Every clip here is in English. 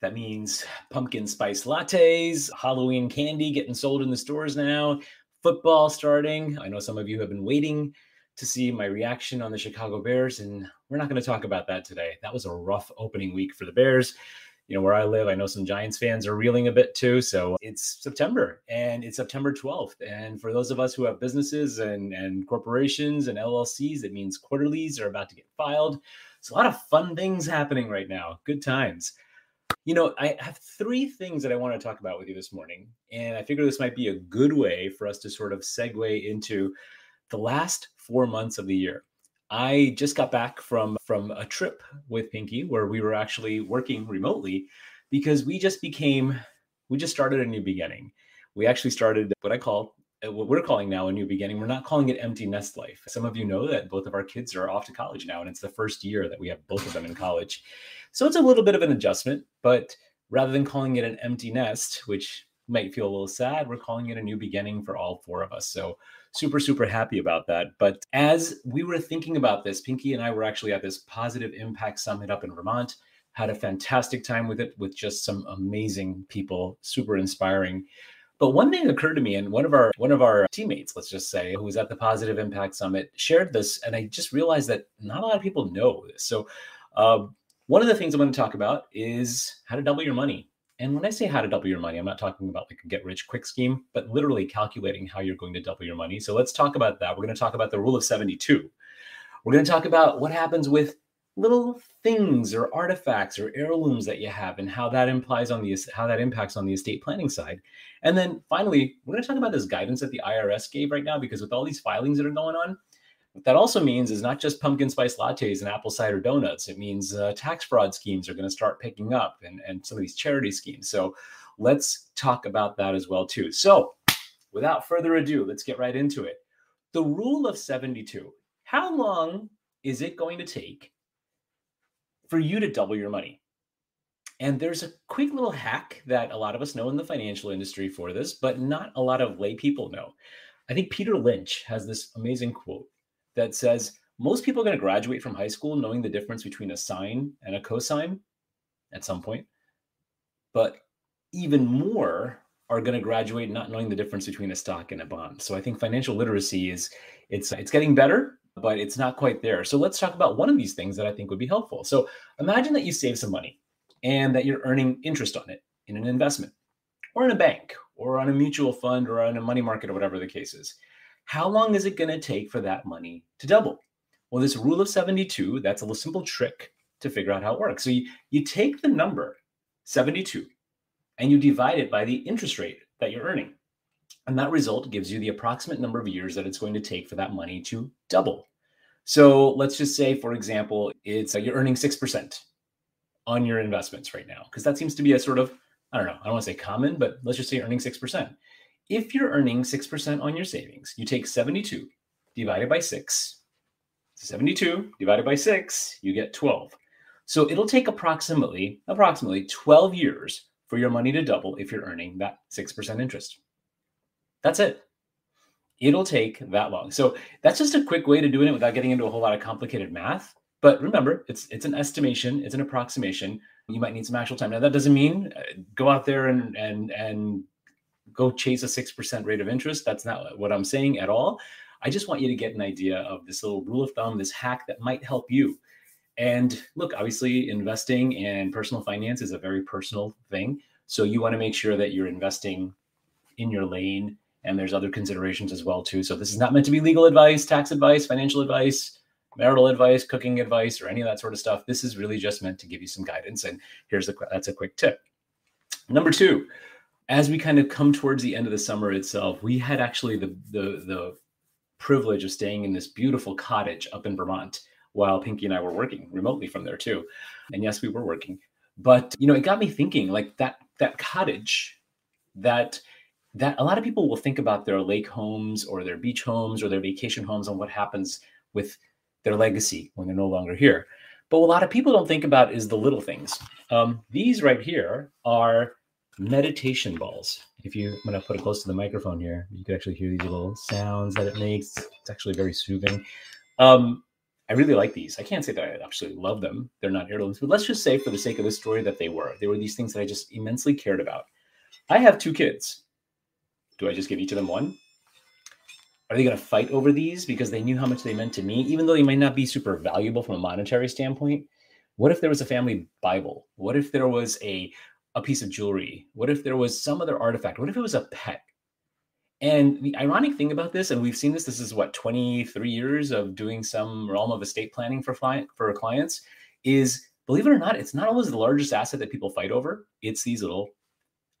That means pumpkin spice lattes, Halloween candy getting sold in the stores now, football starting. I know some of you have been waiting to see my reaction on the Chicago Bears, and we're not going to talk about that today. That was a rough opening week for the Bears. You know, where I live, I know some Giants fans are reeling a bit too. So it's September and it's September 12th. And for those of us who have businesses and, and corporations and LLCs, it means quarterlies are about to get filed. So a lot of fun things happening right now. Good times. You know, I have three things that I want to talk about with you this morning. And I figure this might be a good way for us to sort of segue into the last four months of the year. I just got back from from a trip with Pinky where we were actually working remotely because we just became we just started a new beginning. We actually started what I call Uh, what we're calling now a new beginning. We're not calling it empty nest life. Some of you know that both of our kids are off to college now and it's the first year that we have both of them in college. So it's a little bit of an adjustment, but rather than calling it an empty nest, which might feel a little sad, we're calling it a new beginning for all four of us. So super, super happy about that. But as we were thinking about this, Pinky and I were actually at this Positive Impact Summit up in Vermont, had a fantastic time with it with just some amazing people, super inspiring. But one thing occurred to me, and one of our one of our teammates, let's just say, who was at the Positive Impact Summit, shared this, and I just realized that not a lot of people know this. So, uh, one of the things I'm going to talk about is how to double your money. And when I say how to double your money, I'm not talking about like a get rich quick scheme, but literally calculating how you're going to double your money. So let's talk about that. We're going to talk about the rule of 72. We're going to talk about what happens with little things or artifacts or heirlooms that you have and how that implies on the how that impacts on the estate planning side. And then finally, we're going to talk about this guidance that the IRS gave right now because with all these filings that are going on, what that also means is not just pumpkin spice lattes and apple cider donuts. It means uh, tax fraud schemes are going to start picking up and, and some of these charity schemes. So let's talk about that as well too. So without further ado, let's get right into it. The rule of 72. How long is it going to take for you to double your money? And there's a quick little hack that a lot of us know in the financial industry for this, but not a lot of lay people know. I think Peter Lynch has this amazing quote that says most people are going to graduate from high school knowing the difference between a sine and a cosine at some point. But even more are going to graduate not knowing the difference between a stock and a bond. So I think financial literacy is it's it's getting better, but it's not quite there. So let's talk about one of these things that I think would be helpful. So imagine that you save some money and that you're earning interest on it in an investment or in a bank or on a mutual fund or on a money market or whatever the case is how long is it going to take for that money to double? Well, this rule of 72, that's a little simple trick to figure out how it works. So you, you take the number 72 and you divide it by the interest rate that you're earning. And that result gives you the approximate number of years that it's going to take for that money to double. So let's just say, for example, it's uh, you're earning 6% on your investments right now, because that seems to be a sort of, I don't know, I don't want to say common, but let's just say you're earning 6%. If you're earning 6% on your savings, you take 72 divided by 6. 72 divided by 6, you get 12. So it'll take approximately approximately 12 years for your money to double if you're earning that 6% interest. That's it. It'll take that long. So that's just a quick way to doing it without getting into a whole lot of complicated math. But remember, it's it's an estimation, it's an approximation. You might need some actual time. Now that doesn't mean uh, go out there and and and go chase a 6% rate of interest. That's not what I'm saying at all. I just want you to get an idea of this little rule of thumb, this hack that might help you. And look, obviously, investing and personal finance is a very personal thing. So you want to make sure that you're investing in your lane. And there's other considerations as well too. So this is not meant to be legal advice, tax advice, financial advice, marital advice, cooking advice, or any of that sort of stuff. This is really just meant to give you some guidance. And here's a that's a quick tip. Number two, as we kind of come towards the end of the summer itself, we had actually the the the privilege of staying in this beautiful cottage up in Vermont while Pinky and I were working remotely from there too. And yes, we were working. But you know, it got me thinking like that that cottage that that a lot of people will think about their lake homes or their beach homes or their vacation homes and what happens with their legacy when they're no longer here. But a lot of people don't think about is the little things. Um, these right here are meditation balls. If you, I'm going to put it close to the microphone here, you can actually hear these little sounds that it makes. It's actually very soothing. Um, I really like these. I can't say that I absolutely love them. They're not heirlooms, but let's just say for the sake of the story that they were. They were these things that I just immensely cared about. I have two kids. Do I just give each of them one? Are they going to fight over these because they knew how much they meant to me, even though they might not be super valuable from a monetary standpoint? What if there was a family Bible? What if there was a, a piece of jewelry? What if there was some other artifact? What if it was a pet? And the ironic thing about this, and we've seen this, this is what 23 years of doing some realm of estate planning for client for clients, is believe it or not, it's not always the largest asset that people fight over. It's these little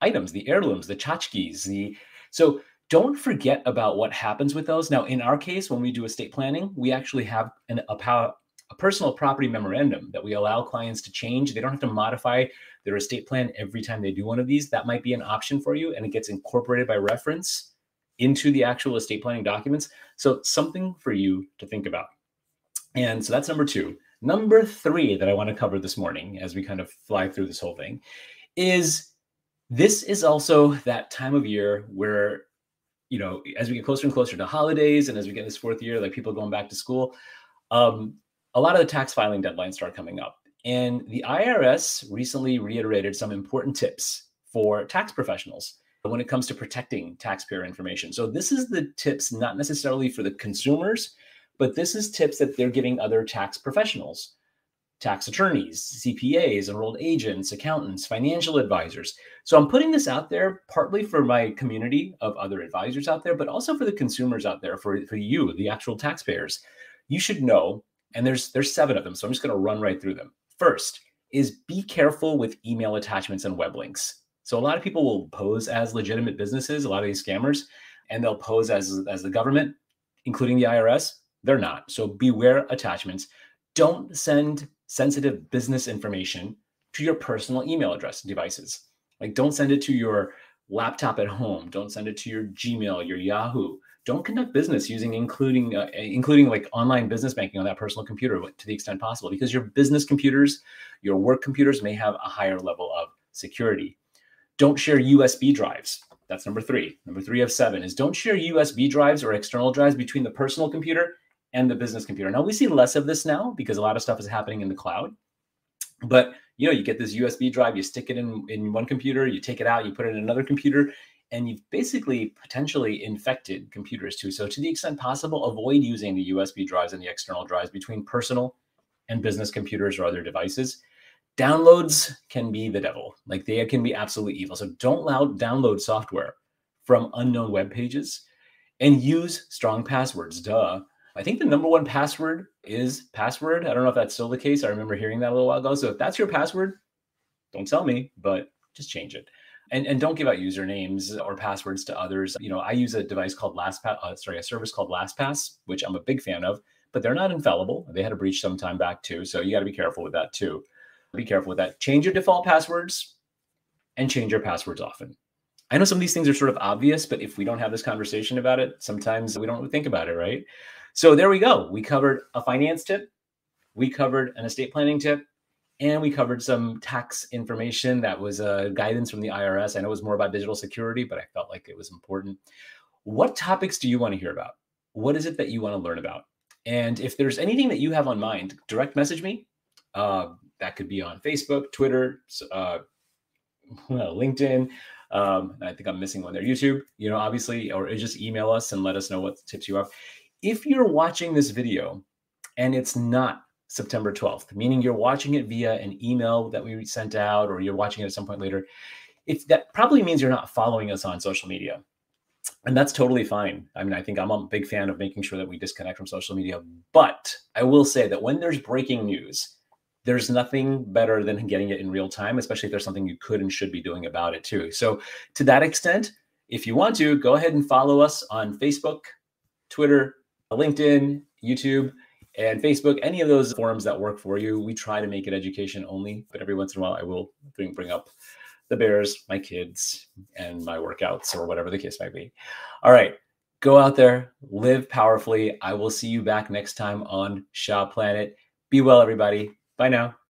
items, the heirlooms, the tchotchkes, the so don't forget about what happens with those. Now, in our case, when we do estate planning, we actually have an, a, a personal property memorandum that we allow clients to change. They don't have to modify their estate plan every time they do one of these. That might be an option for you, and it gets incorporated by reference into the actual estate planning documents. So, something for you to think about. And so that's number two. Number three that I want to cover this morning as we kind of fly through this whole thing is this is also that time of year where, you know, as we get closer and closer to holidays and as we get this fourth year, like people going back to school, um, a lot of the tax filing deadlines start coming up. And the IRS recently reiterated some important tips for tax professionals when it comes to protecting taxpayer information. So this is the tips not necessarily for the consumers, but this is tips that they're giving other tax professionals, tax attorneys, CPAs, enrolled agents, accountants, financial advisors. So I'm putting this out there partly for my community of other advisors out there, but also for the consumers out there, for, for you, the actual taxpayers. You should know, and there's there's seven of them, so I'm just going to run right through them. First is be careful with email attachments and web links. So a lot of people will pose as legitimate businesses, a lot of these scammers, and they'll pose as, as the government, including the IRS. They're not. So beware attachments. Don't send sensitive business information to your personal email address devices. Like don't send it to your laptop at home. Don't send it to your Gmail, your Yahoo. Don't conduct business using including uh, including like online business banking on that personal computer to the extent possible because your business computers, your work computers may have a higher level of security. Don't share USB drives. That's number three. Number three of seven is don't share USB drives or external drives between the personal computer and the business computer. Now we see less of this now because a lot of stuff is happening in the cloud. But you know, you get this USB drive, you stick it in in one computer, you take it out, you put it in another computer, and you've basically potentially infected computers too. So to the extent possible, avoid using the USB drives and the external drives between personal and business computers or other devices downloads can be the devil. Like they can be absolutely evil. So don't allow download software from unknown web pages and use strong passwords. Duh. I think the number one password is password. I don't know if that's still the case. I remember hearing that a little while ago. So if that's your password, don't tell me, but just change it. And, and don't give out usernames or passwords to others. You know, I use a device called LastPass, uh, sorry, a service called LastPass, which I'm a big fan of, but they're not infallible. They had a breach some time back too. So you got to be careful with that too. Be careful with that. Change your default passwords and change your passwords often. I know some of these things are sort of obvious, but if we don't have this conversation about it, sometimes we don't think about it, right? So there we go. We covered a finance tip, we covered an estate planning tip, and we covered some tax information that was uh, guidance from the IRS. I know it was more about digital security, but I felt like it was important. What topics do you want to hear about? What is it that you want to learn about? And if there's anything that you have on mind, direct message me. Uh, that could be on Facebook, Twitter, uh, LinkedIn. Um, I think I'm missing one there. YouTube, you know, obviously, or just email us and let us know what tips you have. If you're watching this video and it's not September 12th, meaning you're watching it via an email that we sent out, or you're watching it at some point later, it's that probably means you're not following us on social media. And that's totally fine. I mean, I think I'm a big fan of making sure that we disconnect from social media. But I will say that when there's breaking news, there's nothing better than getting it in real time, especially if there's something you could and should be doing about it too. So, to that extent, if you want to, go ahead and follow us on Facebook, Twitter, LinkedIn, YouTube, and Facebook, any of those forums that work for you. We try to make it education only, but every once in a while I will bring, bring up the bears, my kids, and my workouts or whatever the case might be. All right. Go out there, live powerfully. I will see you back next time on Shaw Planet. Be well, everybody. Bye now.